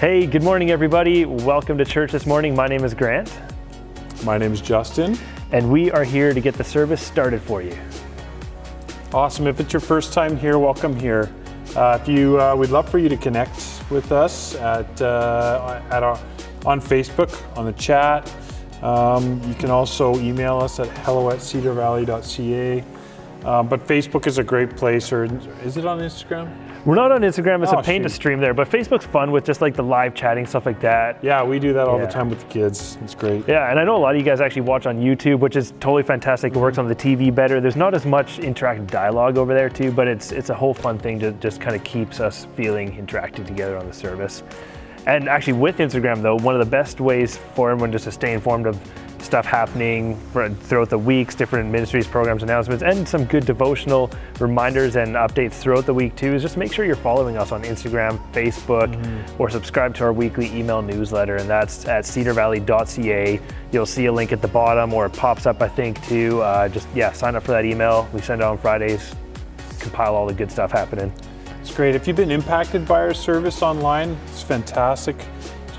Hey, good morning, everybody. Welcome to church this morning. My name is Grant. My name is Justin. And we are here to get the service started for you. Awesome. If it's your first time here, welcome here. Uh, if you, uh, we'd love for you to connect with us at, uh, at our, on Facebook, on the chat. Um, you can also email us at hello at cedarvalley.ca. Um, but Facebook is a great place, or is it on Instagram? We're not on Instagram. It's Oh, a pain to stream there, but Facebook's fun with just like the live chatting stuff like that. Yeah, we do that all Yeah. the time with the kids. It's great. Yeah, and I know a lot of you guys actually watch on YouTube, which is totally fantastic. It works on the TV better. There's not as much interactive dialogue over there too, but it's it's a whole fun thing to just kind of keeps us feeling interacting together on the service. And actually, with Instagram though, one of the best ways for everyone just to stay informed of stuff happening throughout the weeks, different ministries, programs, announcements, and some good devotional reminders and updates throughout the week too, is just make sure you're following us on Instagram, Facebook, or subscribe to our weekly email newsletter, and that's at cedarvalley.ca. You'll see a link at the bottom, or it pops up, I think, too. Uh, just yeah, sign up for that email. We send it on Fridays. Compile all the good stuff happening. It's great. If you've been impacted by our service online, it's fantastic.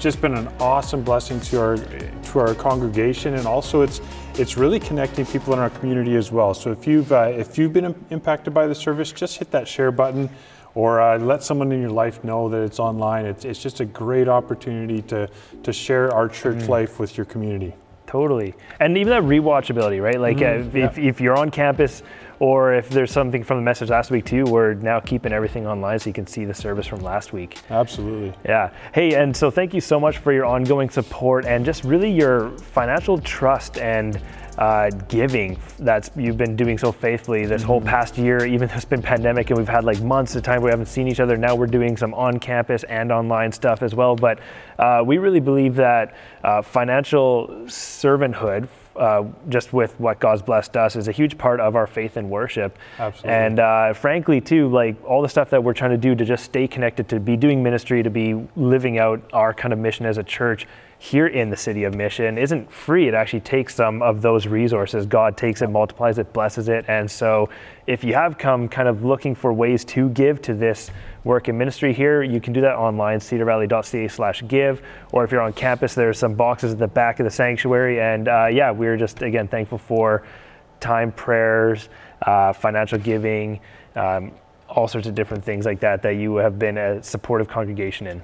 Just been an awesome blessing to our to our congregation, and also it's it's really connecting people in our community as well. So if you've uh, if you've been im- impacted by the service, just hit that share button, or uh, let someone in your life know that it's online. It's it's just a great opportunity to to share our church life with your community. Totally. And even that rewatchability, right? Like uh, if, if, if you're on campus or if there's something from the message last week too, we're now keeping everything online so you can see the service from last week. Absolutely. Yeah. Hey, and so thank you so much for your ongoing support and just really your financial trust and uh, giving that's you've been doing so faithfully this whole past year, even though it's been pandemic and we've had like months of time we haven't seen each other. Now we're doing some on campus and online stuff as well. But uh, we really believe that uh, financial servanthood uh, just with what God's blessed us is a huge part of our faith and worship. Absolutely. And uh, frankly, too, like all the stuff that we're trying to do to just stay connected, to be doing ministry, to be living out our kind of mission as a church here in the city of Mission isn't free. It actually takes some of those resources. God takes it, multiplies it, blesses it. And so if you have come kind of looking for ways to give to this work and ministry here, you can do that online, cedarvalley.ca slash give. Or if you're on campus, there's some boxes at the back of the sanctuary. And uh, yeah, we're just, again, thankful for time prayers, uh, financial giving, um, all sorts of different things like that that you have been a supportive congregation in.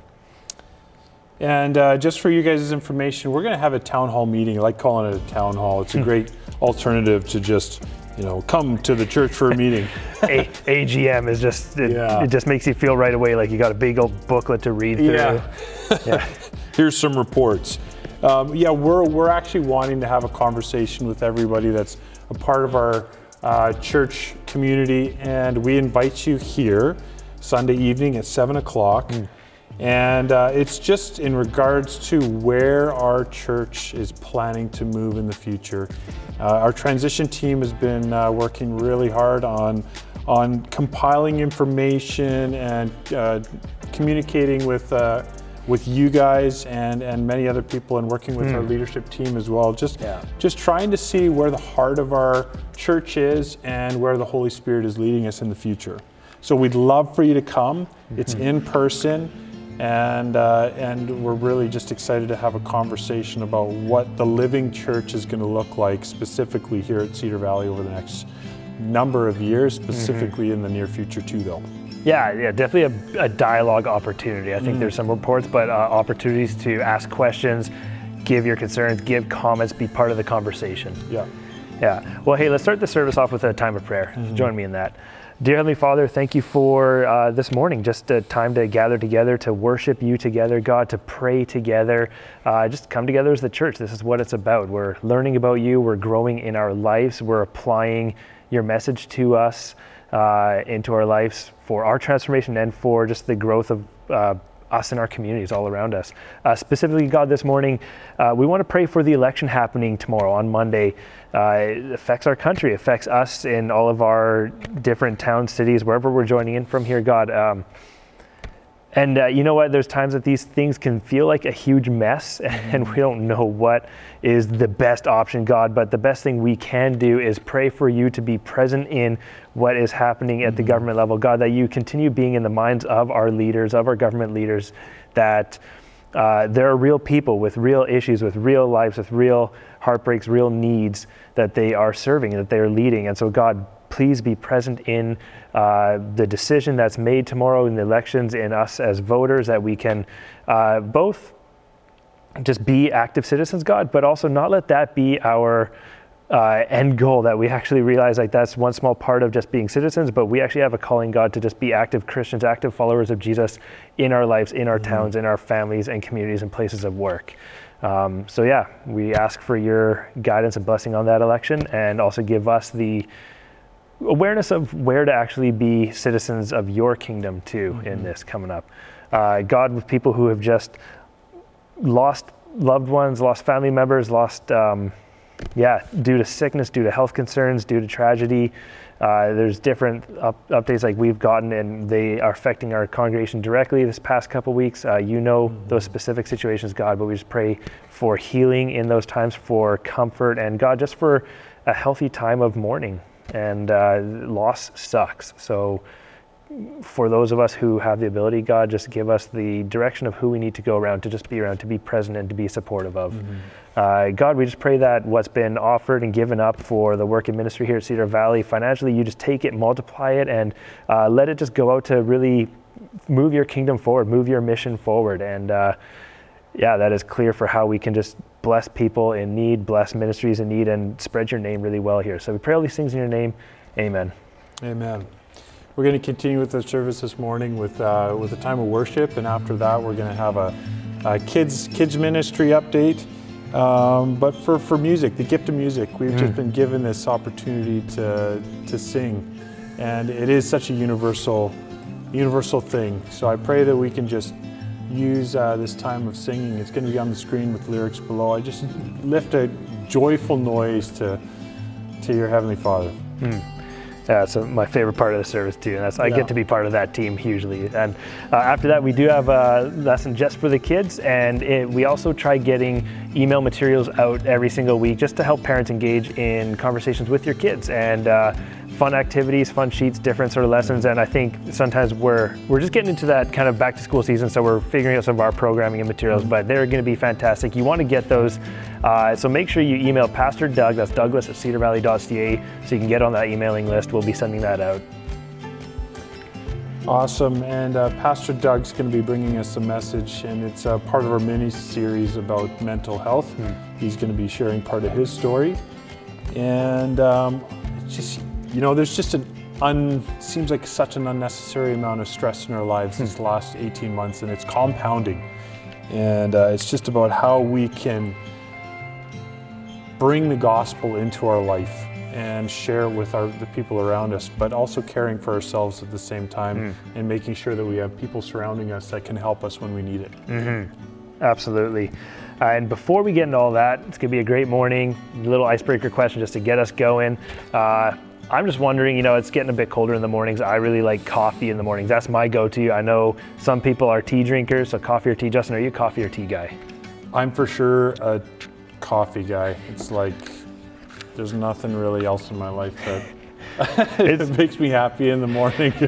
And uh, just for you guys' information, we're going to have a town hall meeting. I like calling it a town hall. It's a great alternative to just, you know, come to the church for a meeting. a- AGM is just it, Yeah. it just makes you feel right away like you got a big old booklet to read through. Yeah. yeah. Here's some reports. Um, yeah, we're, we're actually wanting to have a conversation with everybody that's a part of our uh, church community, and we invite you here Sunday evening at 7 o'clock. And uh, it's just in regards to where our church is planning to move in the future. Uh, our transition team has been uh, working really hard on, on compiling information and uh, communicating with, uh, with you guys and, and many other people and working with our leadership team as well. Just, Yeah. just trying to see where the heart of our church is and where the Holy Spirit is leading us in the future. So we'd love for you to come. It's in person, and uh, and we're really just excited to have a conversation about what the living church is going to look like specifically here at Cedar Valley over the next number of years, specifically in the near future too, though. Yeah, yeah, definitely a, a dialogue opportunity. I think there's some reports, but uh, opportunities to ask questions, give your concerns, give comments, be part of the conversation. Yeah. Yeah. Well, hey, let's start the service off with a time of prayer. Join me in that. Dear Heavenly Father, thank you for uh, this morning, just a time to gather together, to worship you together, God, to pray together, uh, just come together as the church. This is what it's about. We're learning about you, we're growing in our lives, we're applying your message to us uh, into our lives for our transformation and for just the growth of uh, us and our communities all around us. Uh, specifically, God, this morning, uh, we want to pray for the election happening tomorrow on Monday. Uh, it affects our country, affects us in all of our different towns, cities, wherever we're joining in from here, God. Um, and uh, you know what? There's times that these things can feel like a huge mess, and we don't know what is the best option, God. But the best thing we can do is pray for you to be present in what is happening at the government level, God. That you continue being in the minds of our leaders, of our government leaders, that uh, there are real people with real issues, with real lives, with real heartbreaks, real needs that they are serving, that they are leading. And so, God, please be present in uh, the decision that's made tomorrow in the elections, in us as voters, that we can uh, both just be active citizens, God, but also not let that be our uh, end goal that we actually realize like that's one small part of just being citizens, but we actually have a calling God to just be active Christians, active followers of Jesus in our lives, in our mm-hmm. towns, in our families and communities and places of work. Um, so yeah, we ask for your guidance and blessing on that election, and also give us the awareness of where to actually be citizens of your kingdom too mm-hmm. in this coming up. Uh, God, with people who have just lost loved ones, lost family members, lost. Um, yeah, due to sickness, due to health concerns, due to tragedy. Uh, there's different up, updates like we've gotten, and they are affecting our congregation directly this past couple weeks. Uh, you know mm-hmm. those specific situations, God, but we just pray for healing in those times, for comfort, and God, just for a healthy time of mourning. And uh, loss sucks. So, for those of us who have the ability, God, just give us the direction of who we need to go around to just be around, to be present, and to be supportive of. Mm-hmm. Uh, God, we just pray that what's been offered and given up for the work and ministry here at Cedar Valley financially, you just take it, multiply it, and uh, let it just go out to really move your kingdom forward, move your mission forward. And uh, yeah, that is clear for how we can just bless people in need, bless ministries in need, and spread your name really well here. So we pray all these things in your name. Amen. Amen. We're going to continue with the service this morning with uh, with a time of worship, and after that, we're going to have a, a kids kids ministry update. Um, but for, for music, the gift of music, we've mm. just been given this opportunity to, to sing. And it is such a universal, universal thing. So I pray that we can just use uh, this time of singing. It's going to be on the screen with lyrics below. I just lift a joyful noise to, to your Heavenly Father. Mm. Yeah, so my favorite part of the service too, and that's I get to be part of that team hugely. And uh, after that, we do have a lesson just for the kids, and it, we also try getting email materials out every single week just to help parents engage in conversations with your kids and. Uh, fun activities, fun sheets, different sort of lessons. And I think sometimes we're we're just getting into that kind of back to school season, so we're figuring out some of our programming and materials. But they're going to be fantastic. You want to get those, uh, so make sure you email Pastor Doug. That's Douglas at cedarvalley.ca, so you can get on that emailing list. We'll be sending that out. Awesome. And uh, Pastor Doug's going to be bringing us a message, and it's uh, part of our mini series about mental health. Mm. He's going to be sharing part of his story. And um, just you know, there's just an un, seems like such an unnecessary amount of stress in our lives these hmm. last 18 months, and it's compounding. And uh, it's just about how we can bring the gospel into our life and share it with our, the people around us, but also caring for ourselves at the same time mm. and making sure that we have people surrounding us that can help us when we need it. Mm-hmm. Absolutely. Uh, and before we get into all that, it's going to be a great morning. A little icebreaker question just to get us going. Uh, I'm just wondering, you know, it's getting a bit colder in the mornings. I really like coffee in the mornings. That's my go to. I know some people are tea drinkers, so coffee or tea. Justin, are you a coffee or tea guy? I'm for sure a coffee guy. It's like there's nothing really else in my life that. it makes me happy in the morning.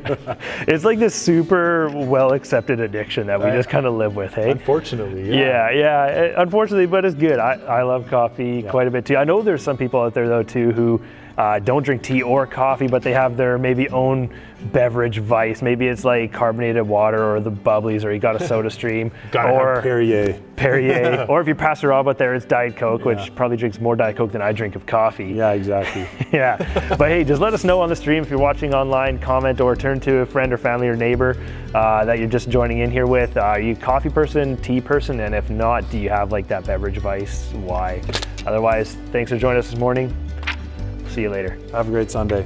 it's like this super well accepted addiction that we uh, just kind of live with, hey? Unfortunately, yeah. Yeah, yeah. Unfortunately, but it's good. I, I love coffee yeah. quite a bit too. I know there's some people out there, though, too, who uh, don't drink tea or coffee, but they have their maybe own beverage vice. Maybe it's like carbonated water or the bubblies, or you got a soda stream, or Perrier. Perrier, or if you're Pastor Rob out there, it's Diet Coke, yeah. which probably drinks more Diet Coke than I drink of coffee. Yeah, exactly. yeah, but hey, just let us know on the stream if you're watching online. Comment or turn to a friend or family or neighbor uh, that you're just joining in here with. Uh, are you coffee person, tea person, and if not, do you have like that beverage vice? Why? Otherwise, thanks for joining us this morning. See you later. Have a great Sunday.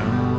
come.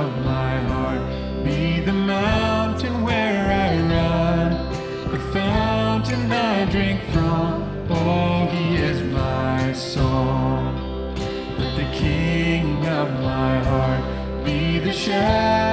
of my heart be the mountain where I run, the fountain I drink from. Oh, he is my song. Let the king of my heart be the shadow.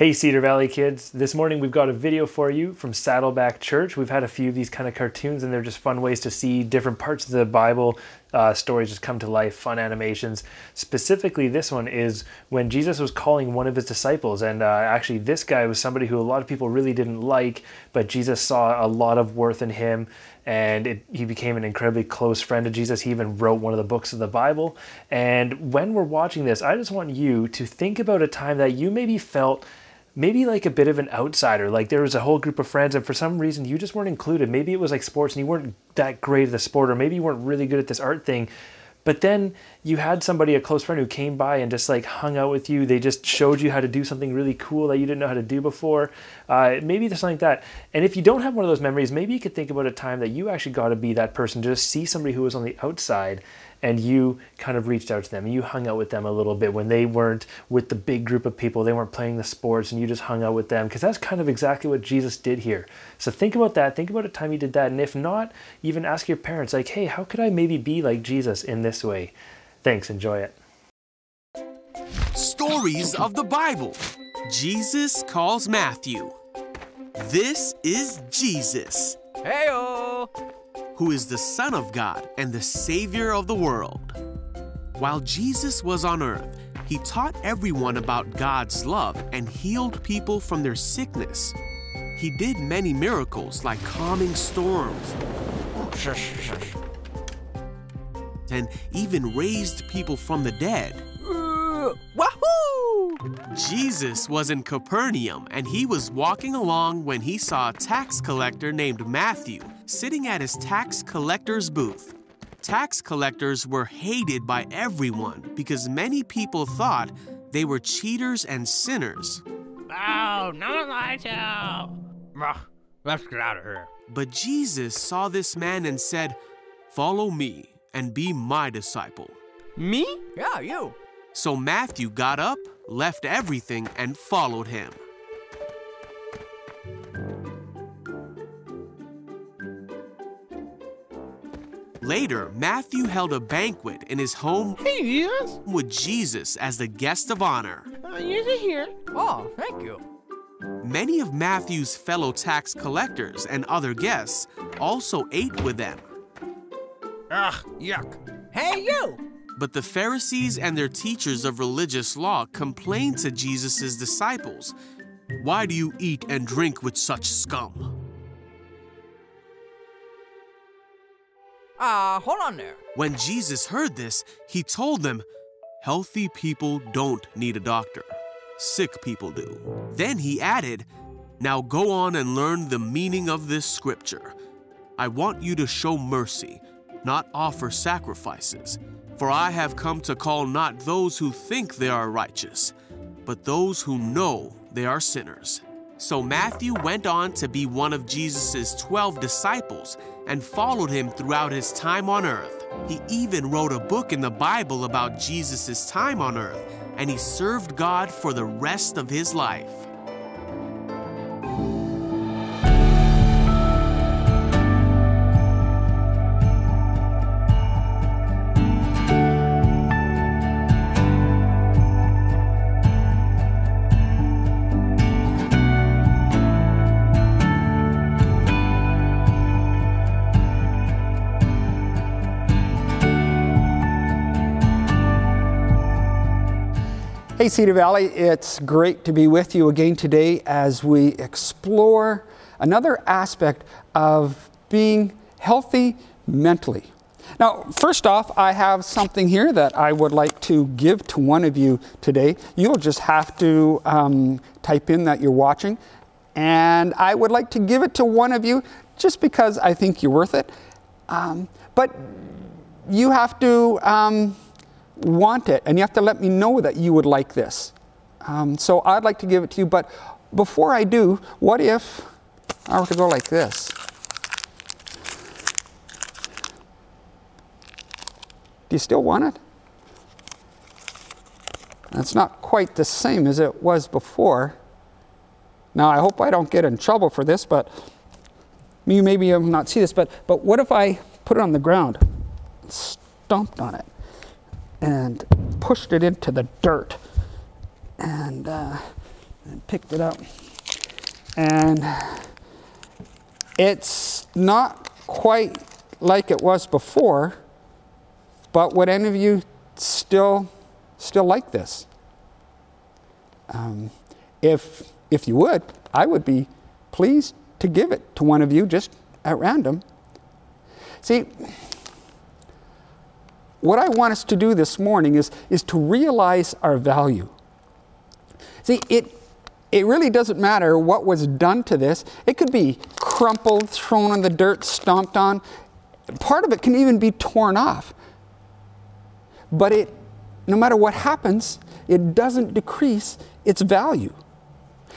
Hey, Cedar Valley kids. This morning we've got a video for you from Saddleback Church. We've had a few of these kind of cartoons, and they're just fun ways to see different parts of the Bible uh, stories just come to life, fun animations. Specifically, this one is when Jesus was calling one of his disciples. And uh, actually, this guy was somebody who a lot of people really didn't like, but Jesus saw a lot of worth in him. And it, he became an incredibly close friend of Jesus. He even wrote one of the books of the Bible. And when we're watching this, I just want you to think about a time that you maybe felt maybe like a bit of an outsider. Like there was a whole group of friends, and for some reason you just weren't included. Maybe it was like sports, and you weren't that great at the sport, or maybe you weren't really good at this art thing. But then you had somebody, a close friend, who came by and just like hung out with you. They just showed you how to do something really cool that you didn't know how to do before. Uh, maybe there's something like that. And if you don't have one of those memories, maybe you could think about a time that you actually got to be that person, just see somebody who was on the outside and you kind of reached out to them and you hung out with them a little bit when they weren't with the big group of people they weren't playing the sports and you just hung out with them because that's kind of exactly what jesus did here so think about that think about a time you did that and if not even ask your parents like hey how could i maybe be like jesus in this way thanks enjoy it Stories of the Bible. Jesus calls Matthew. This is Jesus, Heyo! Who is the Son of God and the Savior of the world. While Jesus was on earth, he taught everyone about God's love and healed people from their sickness. He did many miracles like calming storms and even raised people from the dead. Jesus was in Capernaum and he was walking along when he saw a tax collector named Matthew sitting at his tax collector's booth. Tax collectors were hated by everyone because many people thought they were cheaters and sinners. Oh, none of my too. Ugh, Let's get out of here. But Jesus saw this man and said, Follow me and be my disciple. Me? Yeah, you. So Matthew got up, left everything, and followed him. Later, Matthew held a banquet in his home Hey, Jesus. with Jesus as the guest of honor. Uh, yes, I here. Oh, thank you. Many of Matthew's fellow tax collectors and other guests also ate with them. Ugh, yuck. Hey, you. But the Pharisees and their teachers of religious law complained to Jesus' disciples Why do you eat and drink with such scum? Uh, hold on there. When Jesus heard this, he told them, Healthy people don't need a doctor, sick people do. Then he added, Now go on and learn the meaning of this scripture. I want you to show mercy, not offer sacrifices, for I have come to call not those who think they are righteous, but those who know they are sinners. So Matthew went on to be one of Jesus' 12 disciples and followed him throughout his time on earth. He even wrote a book in the Bible about Jesus' time on earth, and he served God for the rest of his life. Cedar Valley, it's great to be with you again today as we explore another aspect of being healthy mentally. Now, first off, I have something here that I would like to give to one of you today. You'll just have to um, type in that you're watching, and I would like to give it to one of you just because I think you're worth it. Um, but you have to. Um, want it, and you have to let me know that you would like this. Um, so I'd like to give it to you, but before I do, what if I were to go like this? Do you still want it? That's not quite the same as it was before. Now, I hope I don't get in trouble for this, but you maybe will not see this, but, but what if I put it on the ground, stomped on it? And pushed it into the dirt and, uh, and picked it up. And it's not quite like it was before, but would any of you still still like this? Um, if if you would, I would be pleased to give it to one of you just at random. See, what I want us to do this morning is, is to realize our value. See, it, it really doesn't matter what was done to this. It could be crumpled, thrown in the dirt, stomped on. Part of it can even be torn off. But it, no matter what happens, it doesn't decrease its value.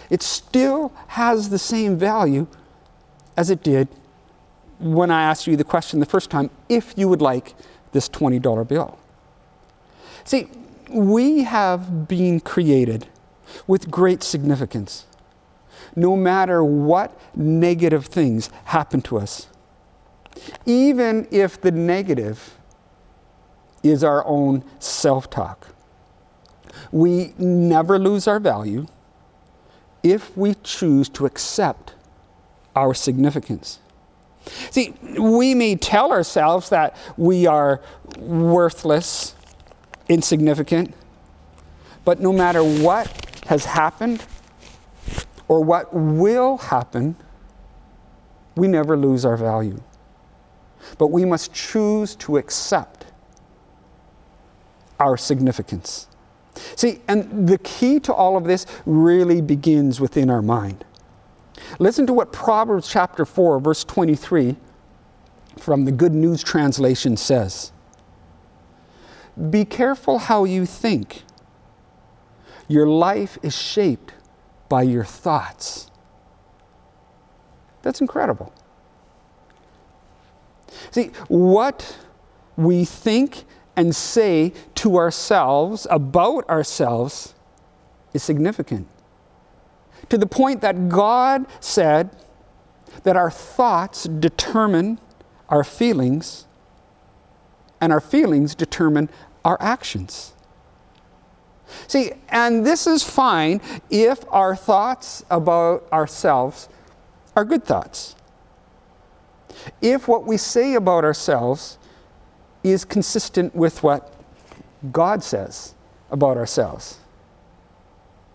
It still has the same value as it did when I asked you the question the first time if you would like this $20 bill. See, we have been created with great significance. No matter what negative things happen to us, even if the negative is our own self talk, we never lose our value if we choose to accept our significance. See, we may tell ourselves that we are worthless, insignificant, but no matter what has happened or what will happen, we never lose our value. But we must choose to accept our significance. See, and the key to all of this really begins within our mind. Listen to what Proverbs chapter 4, verse 23 from the Good News Translation says Be careful how you think. Your life is shaped by your thoughts. That's incredible. See, what we think and say to ourselves about ourselves is significant to the point that God said that our thoughts determine our feelings and our feelings determine our actions. See, and this is fine if our thoughts about ourselves are good thoughts. If what we say about ourselves is consistent with what God says about ourselves.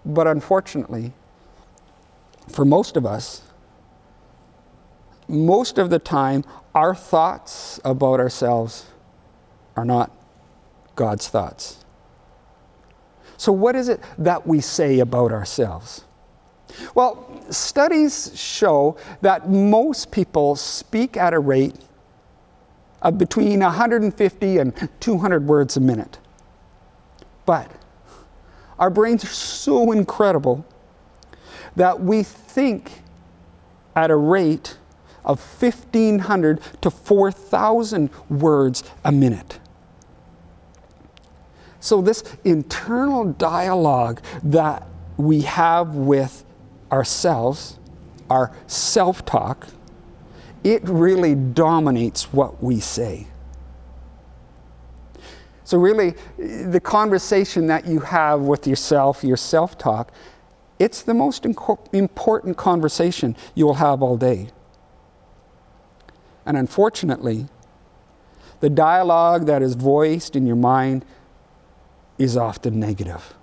But unfortunately, for most of us, most of the time, our thoughts about ourselves are not God's thoughts. So, what is it that we say about ourselves? Well, studies show that most people speak at a rate of between 150 and 200 words a minute. But our brains are so incredible that we think at a rate of 1,500 to 4,000 words a minute. So, this internal dialogue that we have with ourselves, our self talk, it really dominates what we say. So, really, the conversation that you have with yourself, your self talk, it's the most important conversation you will have all day. And unfortunately, the dialogue that is voiced in your mind is often negative.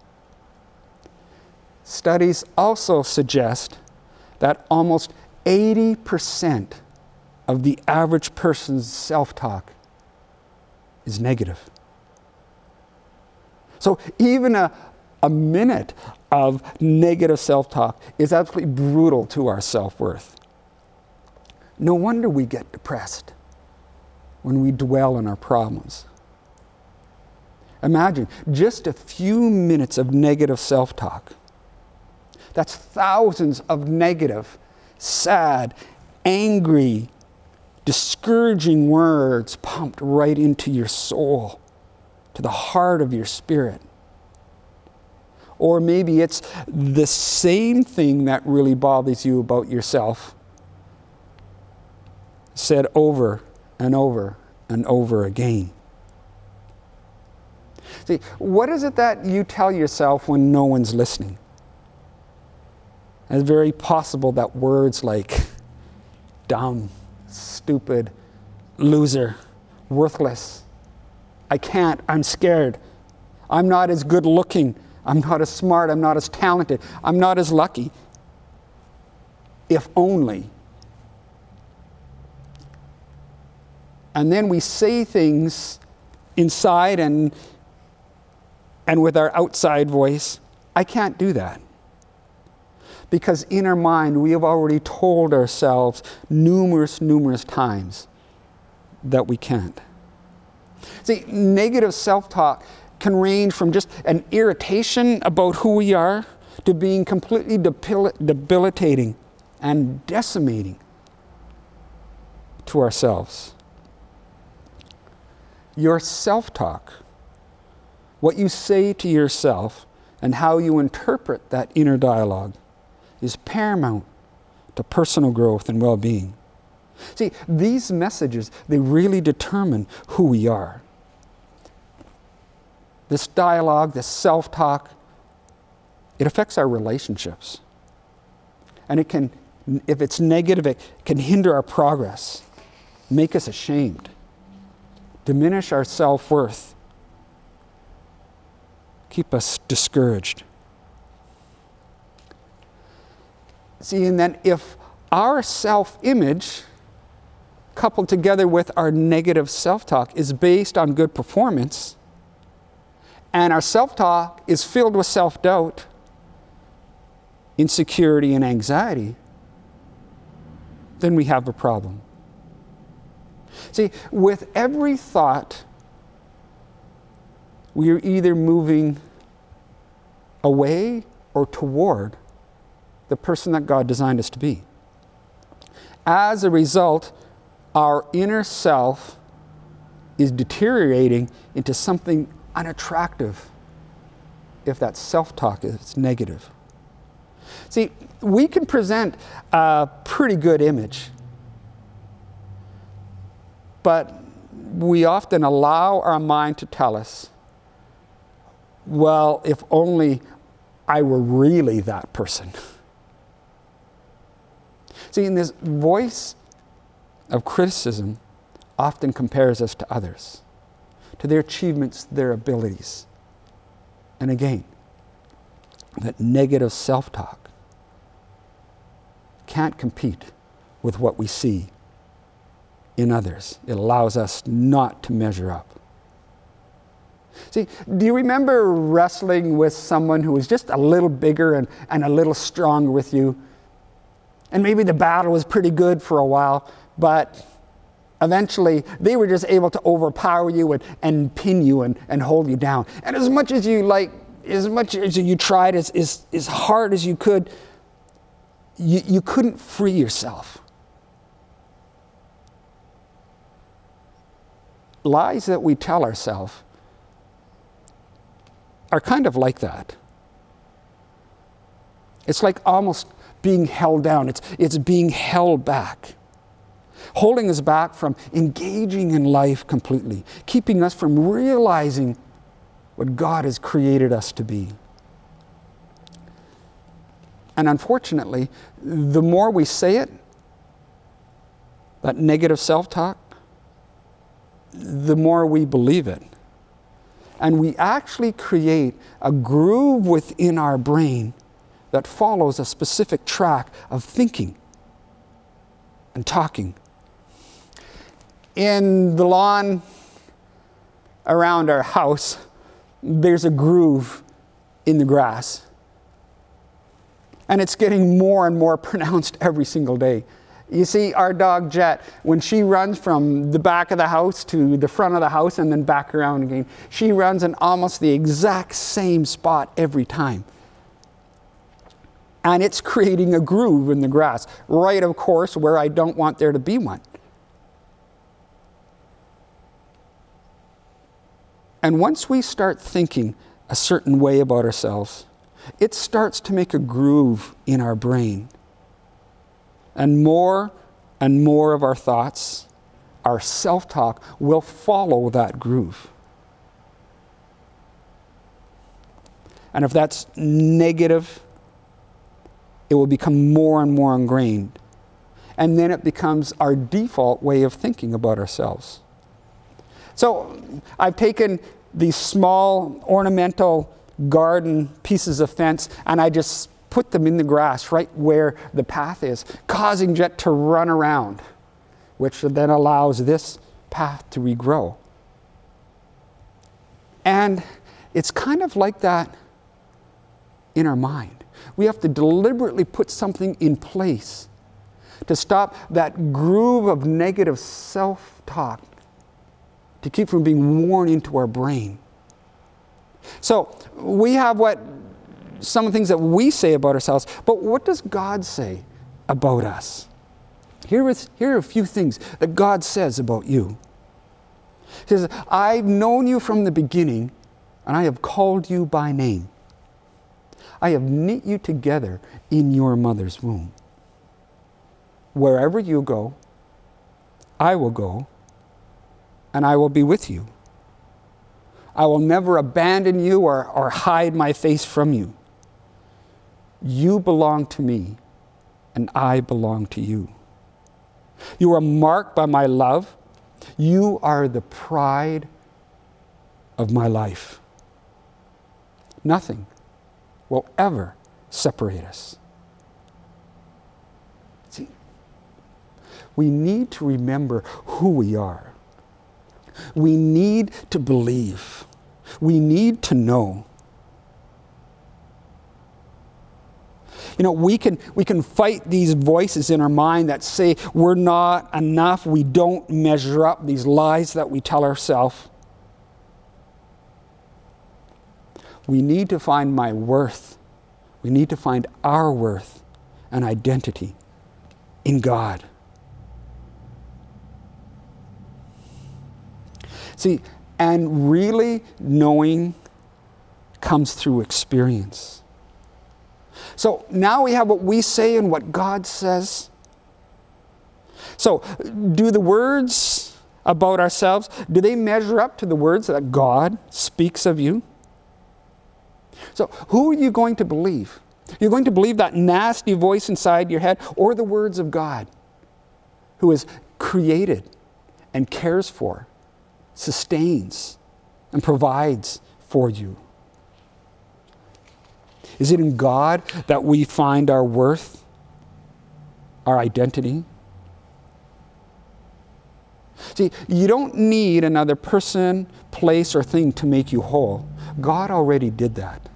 Studies also suggest that almost 80% of the average person's self talk is negative. So even a, a minute of negative self talk is absolutely brutal to our self worth. No wonder we get depressed when we dwell on our problems. Imagine just a few minutes of negative self talk. That's thousands of negative, sad, angry, discouraging words pumped right into your soul, to the heart of your spirit. Or maybe it's the same thing that really bothers you about yourself, said over and over and over again. See, what is it that you tell yourself when no one's listening? It's very possible that words like dumb, stupid, loser, worthless, I can't, I'm scared, I'm not as good looking, I'm not as smart, I'm not as talented, I'm not as lucky. If only. And then we say things inside and and with our outside voice, I can't do that. Because in our mind, we have already told ourselves numerous, numerous times that we can't. See, negative self talk can range from just an irritation about who we are to being completely debilitating and decimating to ourselves. Your self talk what you say to yourself and how you interpret that inner dialogue is paramount to personal growth and well being. See, these messages, they really determine who we are. This dialogue, this self talk, it affects our relationships. And it can, if it's negative, it can hinder our progress, make us ashamed, diminish our self worth, keep us discouraged. See, and then if our self image, coupled together with our negative self talk, is based on good performance, and our self talk is filled with self doubt, insecurity, and anxiety, then we have a problem. See, with every thought, we are either moving away or toward the person that God designed us to be. As a result, our inner self is deteriorating into something unattractive if that self talk is negative. See, we can present a pretty good image, but we often allow our mind to tell us, well, if only I were really that person. See, in this voice of criticism often compares us to others, to their achievements, their abilities. And again, that negative self talk can't compete with what we see in others. It allows us not to measure up. See, do you remember wrestling with someone who was just a little bigger and, and a little stronger with you? And maybe the battle was pretty good for a while, but eventually they were just able to overpower you and, and pin you and, and hold you down. And as much as you like, as much as you tried as, as, as hard as you could, you, you couldn't free yourself. Lies that we tell ourselves are kind of like that. It's like almost being held down, it's, it's being held back. Holding us back from engaging in life completely, keeping us from realizing what God has created us to be. And unfortunately, the more we say it, that negative self talk, the more we believe it. And we actually create a groove within our brain that follows a specific track of thinking and talking. In the lawn around our house, there's a groove in the grass. And it's getting more and more pronounced every single day. You see, our dog Jet, when she runs from the back of the house to the front of the house and then back around again, she runs in almost the exact same spot every time. And it's creating a groove in the grass, right, of course, where I don't want there to be one. And once we start thinking a certain way about ourselves, it starts to make a groove in our brain. And more and more of our thoughts, our self talk, will follow that groove. And if that's negative, it will become more and more ingrained. And then it becomes our default way of thinking about ourselves. So I've taken these small ornamental garden pieces of fence and I just put them in the grass right where the path is, causing Jet to run around, which then allows this path to regrow. And it's kind of like that in our mind. We have to deliberately put something in place to stop that groove of negative self talk to keep from being worn into our brain. So we have what some of the things that we say about ourselves, but what does God say about us? Here, is, here are a few things that God says about you. He says, I've known you from the beginning, and I have called you by name. I have knit you together in your mother's womb. Wherever you go, I will go, and I will be with you. I will never abandon you or, or hide my face from you. You belong to me, and I belong to you. You are marked by my love. You are the pride of my life. Nothing will ever separate us. See, we need to remember who we are. We need to believe. We need to know. You know, we can, we can fight these voices in our mind that say we're not enough, we don't measure up, these lies that we tell ourselves. We need to find my worth. We need to find our worth and identity in God. See, and really knowing comes through experience. So now we have what we say and what God says. So, do the words about ourselves, do they measure up to the words that God speaks of you? So, who are you going to believe? You're going to believe that nasty voice inside your head or the words of God, who has created and cares for, sustains, and provides for you? Is it in God that we find our worth, our identity? See, you don't need another person, place, or thing to make you whole. God already did that.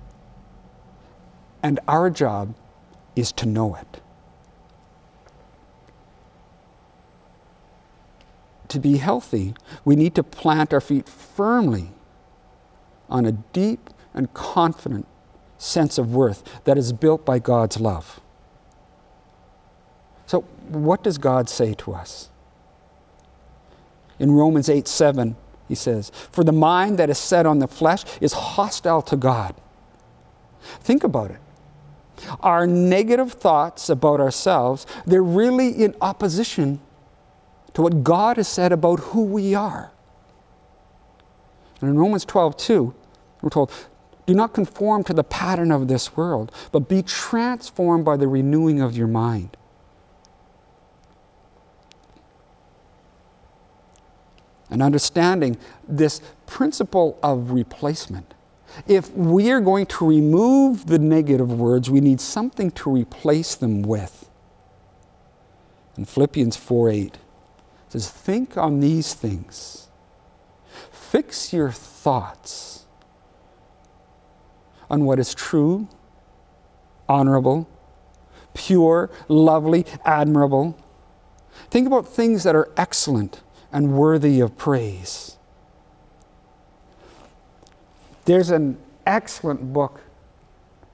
And our job is to know it. To be healthy, we need to plant our feet firmly on a deep and confident sense of worth that is built by God's love. So, what does God say to us? In Romans 8 7, he says, For the mind that is set on the flesh is hostile to God. Think about it. Our negative thoughts about ourselves, they're really in opposition to what God has said about who we are. And in Romans 12 2, we're told, do not conform to the pattern of this world, but be transformed by the renewing of your mind. And understanding this principle of replacement. If we are going to remove the negative words, we need something to replace them with. In Philippians 4 8, it says, Think on these things, fix your thoughts on what is true, honorable, pure, lovely, admirable. Think about things that are excellent and worthy of praise. There's an excellent book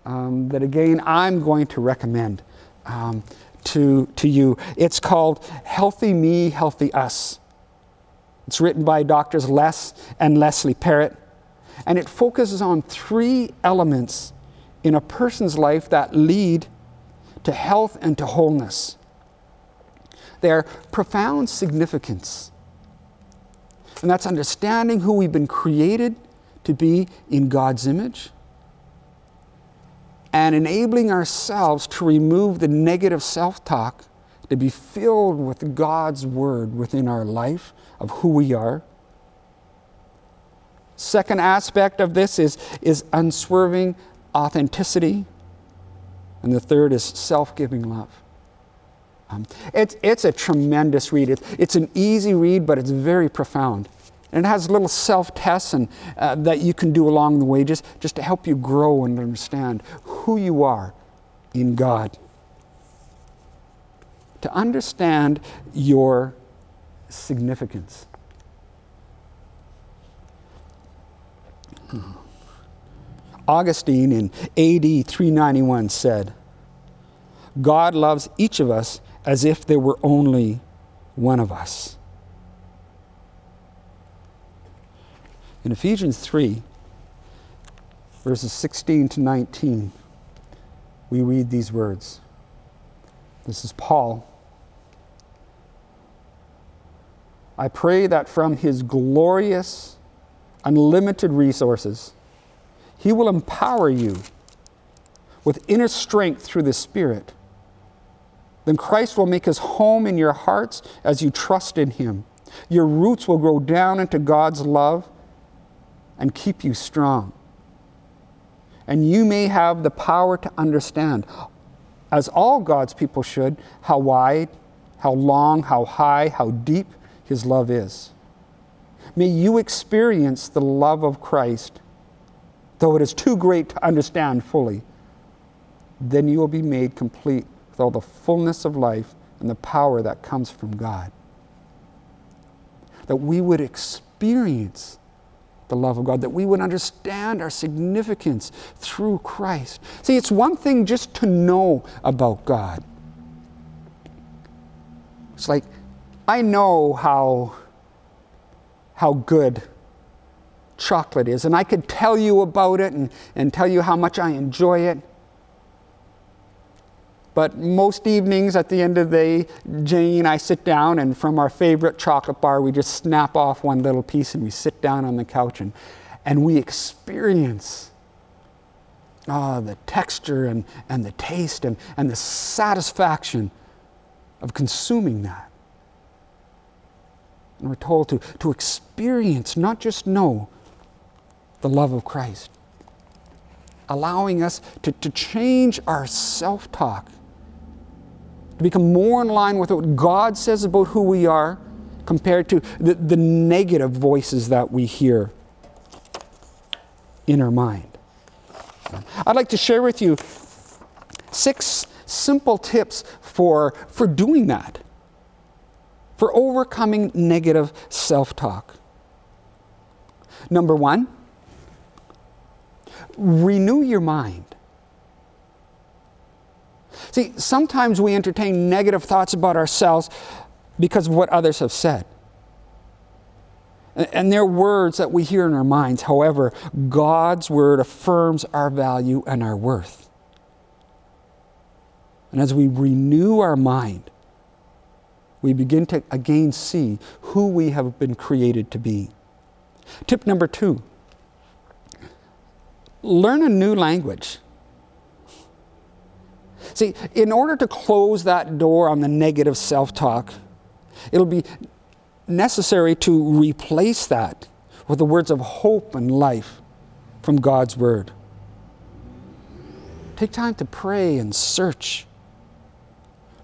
um, that, again, I'm going to recommend um, to, to you. It's called Healthy Me, Healthy Us. It's written by doctors Les and Leslie Parrott. And it focuses on three elements in a person's life that lead to health and to wholeness. They're profound significance. And that's understanding who we've been created to be in God's image and enabling ourselves to remove the negative self talk, to be filled with God's word within our life of who we are Second aspect of this is, is unswerving authenticity. And the third is self giving love. Um, it's, it's a tremendous read. It, it's an easy read, but it's very profound. And it has little self tests and, uh, that you can do along the way just, just to help you grow and understand who you are in God. To understand your significance. Augustine in AD 391 said, God loves each of us as if there were only one of us. In Ephesians 3, verses 16 to 19, we read these words. This is Paul. I pray that from his glorious unlimited resources. He will empower you with inner strength through the Spirit. Then Christ will make his home in your hearts as you trust in him. Your roots will grow down into God's love and keep you strong. And you may have the power to understand, as all God's people should, how wide, how long, how high, how deep his love is. May you experience the love of Christ, though it is too great to understand fully. Then you will be made complete with all the fullness of life and the power that comes from God. That we would experience the love of God, that we would understand our significance through Christ. See, it's one thing just to know about God. It's like, I know how how good chocolate is. And I could tell you about it and, and tell you how much I enjoy it. But most evenings at the end of the day, Jane and I sit down, and from our favorite chocolate bar, we just snap off one little piece and we sit down on the couch and, and we experience uh, the texture and, and the taste and, and the satisfaction of consuming that. And we're told to, to experience, not just know, the love of Christ. Allowing us to, to change our self talk, to become more in line with what God says about who we are compared to the, the negative voices that we hear in our mind. I'd like to share with you six simple tips for, for doing that, for overcoming negative self talk. Number one, renew your mind. See, sometimes we entertain negative thoughts about ourselves because of what others have said. And they're words that we hear in our minds. However, God's word affirms our value and our worth. And as we renew our mind, we begin to again see who we have been created to be. Tip number two learn a new language. See, in order to close that door on the negative self talk, it'll be necessary to replace that with the words of hope and life from God's Word. Take time to pray and search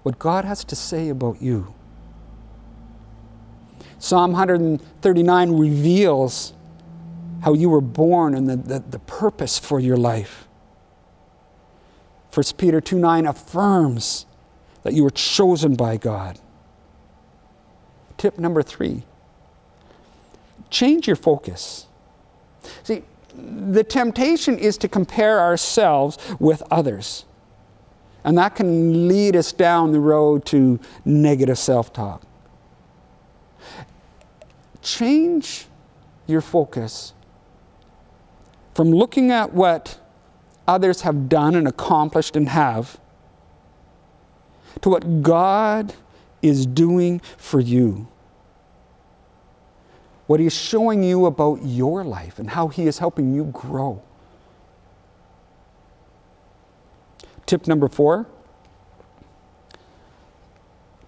what God has to say about you. Psalm 139 reveals how you were born and the, the, the purpose for your life. 1 Peter 2 9 affirms that you were chosen by God. Tip number three change your focus. See, the temptation is to compare ourselves with others. And that can lead us down the road to negative self talk. Change your focus from looking at what others have done and accomplished and have to what God is doing for you what He is showing you about your life and how He is helping you grow. Tip number four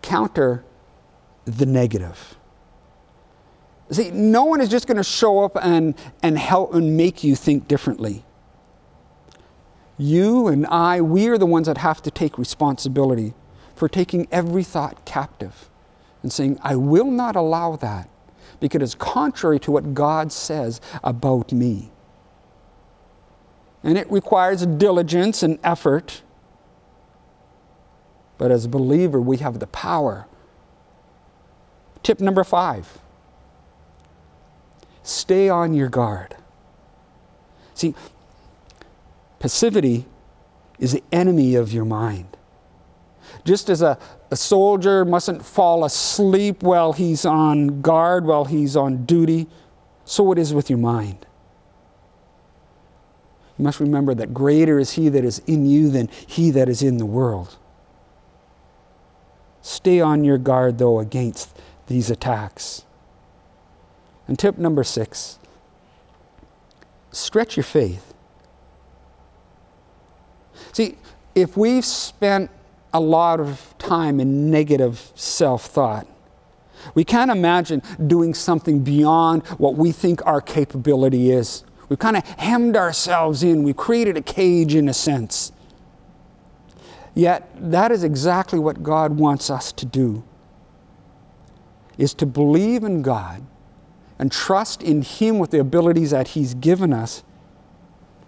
counter the negative. See, no one is just going to show up and, and help and make you think differently. You and I, we are the ones that have to take responsibility for taking every thought captive and saying, I will not allow that because it's contrary to what God says about me. And it requires diligence and effort. But as a believer, we have the power. Tip number five stay on your guard. See, passivity is the enemy of your mind. Just as a, a soldier mustn't fall asleep while he's on guard, while he's on duty, so it is with your mind. You must remember that greater is he that is in you than he that is in the world. Stay on your guard, though, against these attacks. And tip number six stretch your faith. See, if we've spent a lot of time in negative self thought. We can't imagine doing something beyond what we think our capability is. We've kind of hemmed ourselves in, we've created a cage in a sense. Yet, that is exactly what God wants us to do is to believe in God and trust in Him with the abilities that He's given us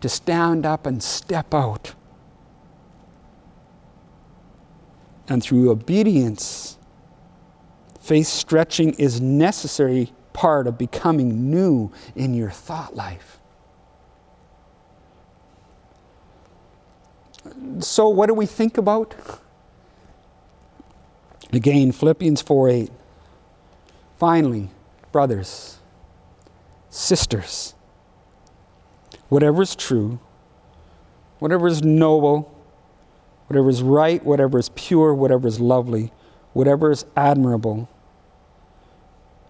to stand up and step out and through obedience, faith stretching is necessary part of becoming new in your thought life. So, what do we think about? Again, Philippians 4 8. Finally, brothers, sisters, whatever is true, whatever is noble, whatever is right, whatever is pure, whatever is lovely, whatever is admirable.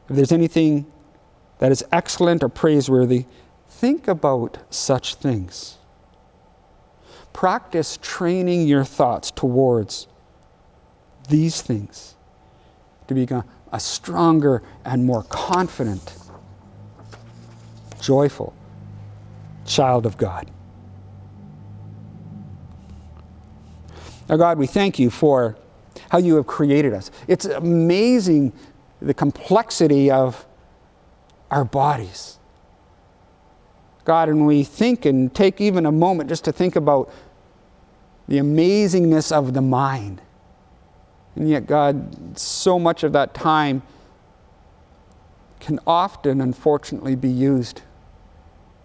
If there's anything that is excellent or praiseworthy, think about such things. Practice training your thoughts towards these things to become a stronger and more confident, joyful child of God. Now, God, we thank you for how you have created us. It's amazing the complexity of our bodies. God, and we think and take even a moment just to think about the amazingness of the mind. And yet, God, so much of that time can often, unfortunately, be used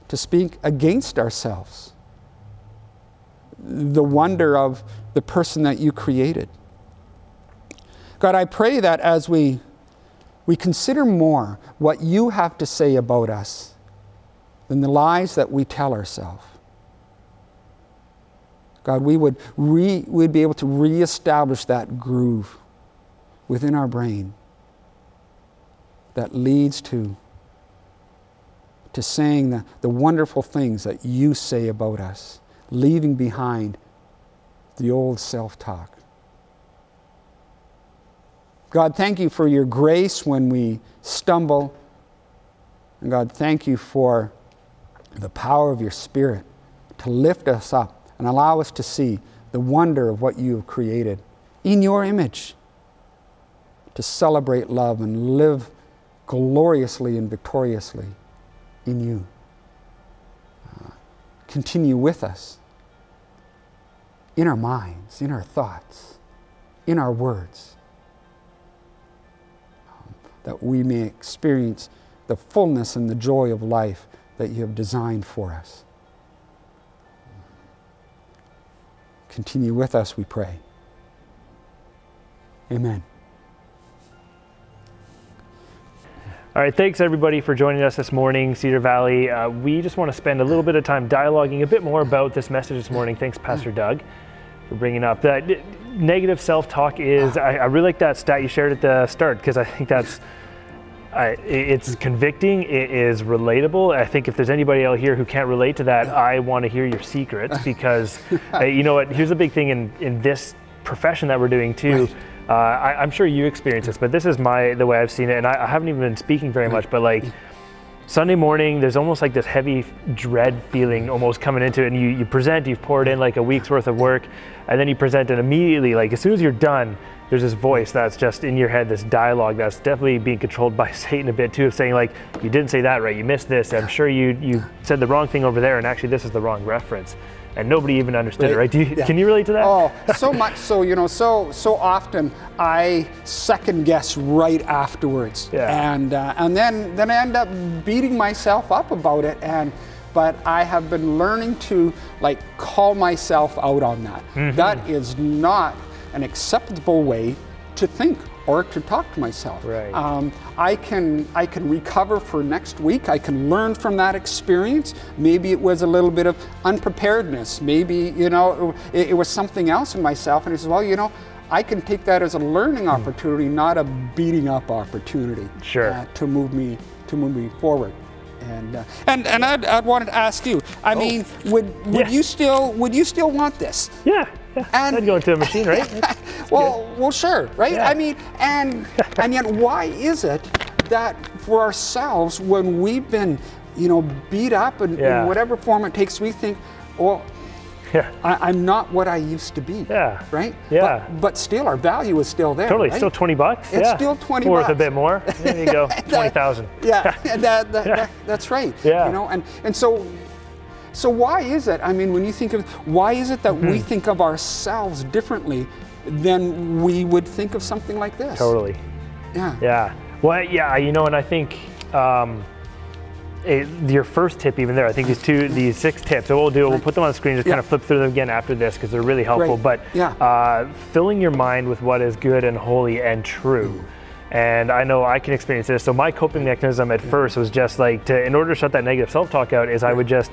to speak against ourselves. The wonder of the person that you created. God, I pray that as we, we consider more what you have to say about us than the lies that we tell ourselves, God, we would re, we'd be able to reestablish that groove within our brain that leads to, to saying the, the wonderful things that you say about us, leaving behind the old self talk. God, thank you for your grace when we stumble. And God, thank you for the power of your Spirit to lift us up and allow us to see the wonder of what you have created in your image, to celebrate love and live gloriously and victoriously in you. Uh, continue with us in our minds, in our thoughts, in our words, um, that we may experience the fullness and the joy of life that you have designed for us. Continue with us, we pray. Amen. All right, thanks everybody for joining us this morning, Cedar Valley. Uh, we just want to spend a little bit of time dialoguing a bit more about this message this morning. Thanks, Pastor Doug, for bringing up that negative self-talk is. I, I really like that stat you shared at the start because I think that's. I, it's convicting. It is relatable. I think if there's anybody out here who can't relate to that, I want to hear your secrets because, uh, you know what? Here's a big thing in in this profession that we're doing too. Uh, I, am sure you experience this, but this is my the way I've seen it, and I, I haven't even been speaking very much. But like Sunday morning, there's almost like this heavy dread feeling almost coming into it, and you, you present, you've poured in like a week's worth of work, and then you present, and immediately, like as soon as you're done, there's this voice that's just in your head, this dialogue that's definitely being controlled by Satan a bit too, of saying like, you didn't say that right, you missed this. I'm sure you you said the wrong thing over there, and actually this is the wrong reference and nobody even understood Right. it, right? Do you, Yeah. Can you relate to that? Oh, so much so, you know, so so often I second guess right afterwards, Yeah. and uh, and then then I end up beating myself up about it, and but I have been learning to like call myself out on that. Mm-hmm. That is not an acceptable way to think or to talk to myself. Right. Um, I can I can recover for next week. I can learn from that experience. Maybe it was a little bit of unpreparedness. Maybe you know it, it was something else in myself. And he says, well, you know, I can take that as a learning opportunity, not a beating up opportunity. Sure. uh, to move me to move me forward. And uh, and and I'd, I'd wanted to ask you. I mean, would would Oh. Yeah. you still would you still want this? Yeah, yeah. And- I'd go into a machine, right? well, well, sure, right? Yeah. I mean, and and yet, why is it that for ourselves, when we've been, you know, beat up in, Yeah. in whatever form it takes, we think, well, yeah. I, I'm not what I used to be. Yeah. Right. Yeah. But, but still, our value is still there. Totally, right? still 20 bucks. It's yeah. still 20 Worth a bit more. There you go, 20,000. Yeah, and that, that, that, that's right. Yeah. You know, and, and so so why is it? I mean, when you think of why is it that we Mm-hmm. think of ourselves differently than we would think of something like this? Totally. Yeah. Yeah. Well, yeah, you know, and I think um, it, your first tip, even there, I think these two, these six tips. So what we'll do, we'll put them on the screen, just Yeah. kind of flip through them again after this because they're really helpful. Great. But Yeah. uh, filling your mind with what is good and holy and true. And I know I can experience this. So my coping mechanism at first was just like to, in order to shut that negative self-talk out, is I would just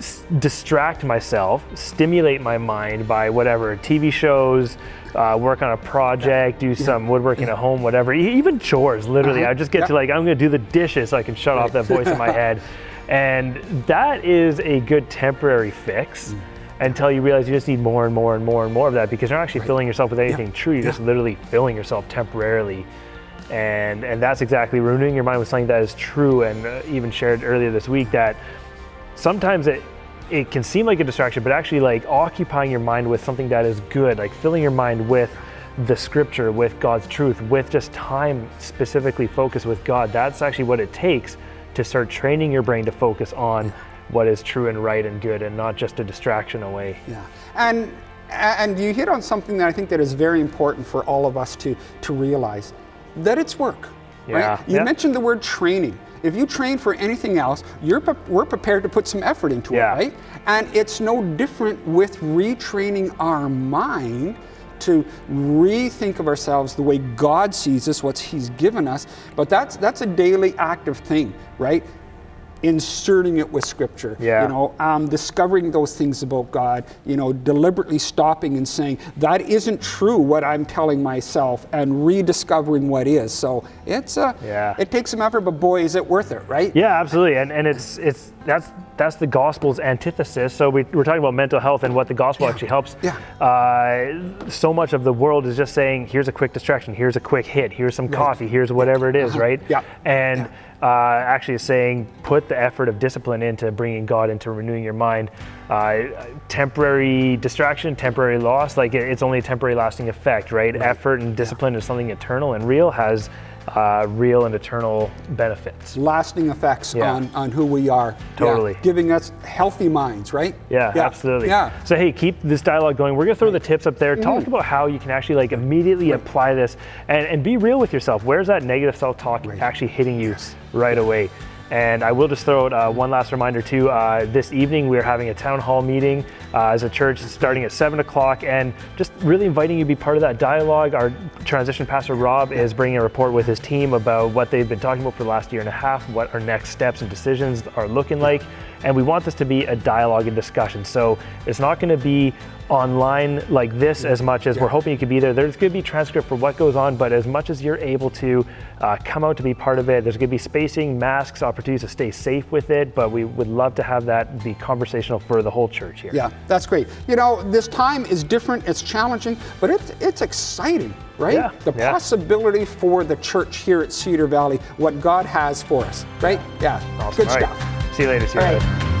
s- distract myself, stimulate my mind by whatever TV shows, uh, work on a project, do some woodworking at home, whatever, e- even chores. Literally, Uh-huh. I just get Yeah. to like I'm going to do the dishes so I can shut off that voice in my head, and that is a good temporary fix. Mm. Until you realize you just need more and more and more and more of that because you're not actually filling yourself with anything true. You're just literally filling yourself temporarily and and that's exactly renewing your mind with something that is true and uh, even shared earlier this week that sometimes it it can seem like a distraction but actually like occupying your mind with something that is good like filling your mind with the scripture with god's truth with just time specifically focused with god that's actually what it takes to start training your brain to focus on what is true and right and good and not just a distraction away Yeah, and and you hit on something that I think that is very important for all of us to to realize that it's work. Yeah, Right? You yeah. mentioned the word training. If you train for anything else, you're pre- we're prepared to put some effort into Yeah. it, right? And it's no different with retraining our mind to rethink of ourselves the way God sees us, what He's given us. But that's that's a daily active thing, right? Inserting it with Scripture, Yeah. you know, um, discovering those things about God, you know, deliberately stopping and saying that isn't true what I'm telling myself, and rediscovering what is. So it's a Yeah. it takes some effort, but boy, is it worth it, right? Yeah, absolutely, and and it's it's that's that's the gospel's antithesis. So we, we're talking about mental health and what the gospel actually helps. Yeah. Uh, so much of the world is just saying, here's a quick distraction, here's a quick hit, here's some coffee, here's whatever it is, right? Yeah. And uh, actually is saying, put the effort of discipline into bringing God into renewing your mind. Uh, temporary distraction, temporary loss, like it, it's only a temporary lasting effect, right? Effort and discipline is something eternal and real, has uh, real and eternal benefits. Lasting effects Yeah. on, on who we are. Yeah. Totally. Giving us healthy minds, right? Yeah, absolutely. Yeah. So hey, keep this dialogue going. We're gonna throw the tips up there. Talk about how you can actually like immediately apply this and, and be real with yourself. Where's that negative self-talk actually hitting you right away? And I will just throw out uh, one last reminder too. Uh, this evening we're having a town hall meeting uh, as a church starting at seven o'clock, and just really inviting you to be part of that dialogue. Our transition pastor Rob is bringing a report with his team about what they've been talking about for the last year and a half, what our next steps and decisions are looking like, and we want this to be a dialogue and discussion. So it's not going to be online like this as much as we're hoping you could be there. There's going to be transcript for what goes on, but as much as you're able to uh, come out to be part of it, there's going to be spacing, masks, opportunities to stay safe with it. But we would love to have that be conversational for the whole church here. Yeah, that's great. You know, this time is different, it's challenging, but it's it's exciting, right? Yeah, The yeah. possibility for the church here at Cedar Valley, what God has for us, right? Yeah. Awesome. Good All right. stuff. See you later. See you All later. right.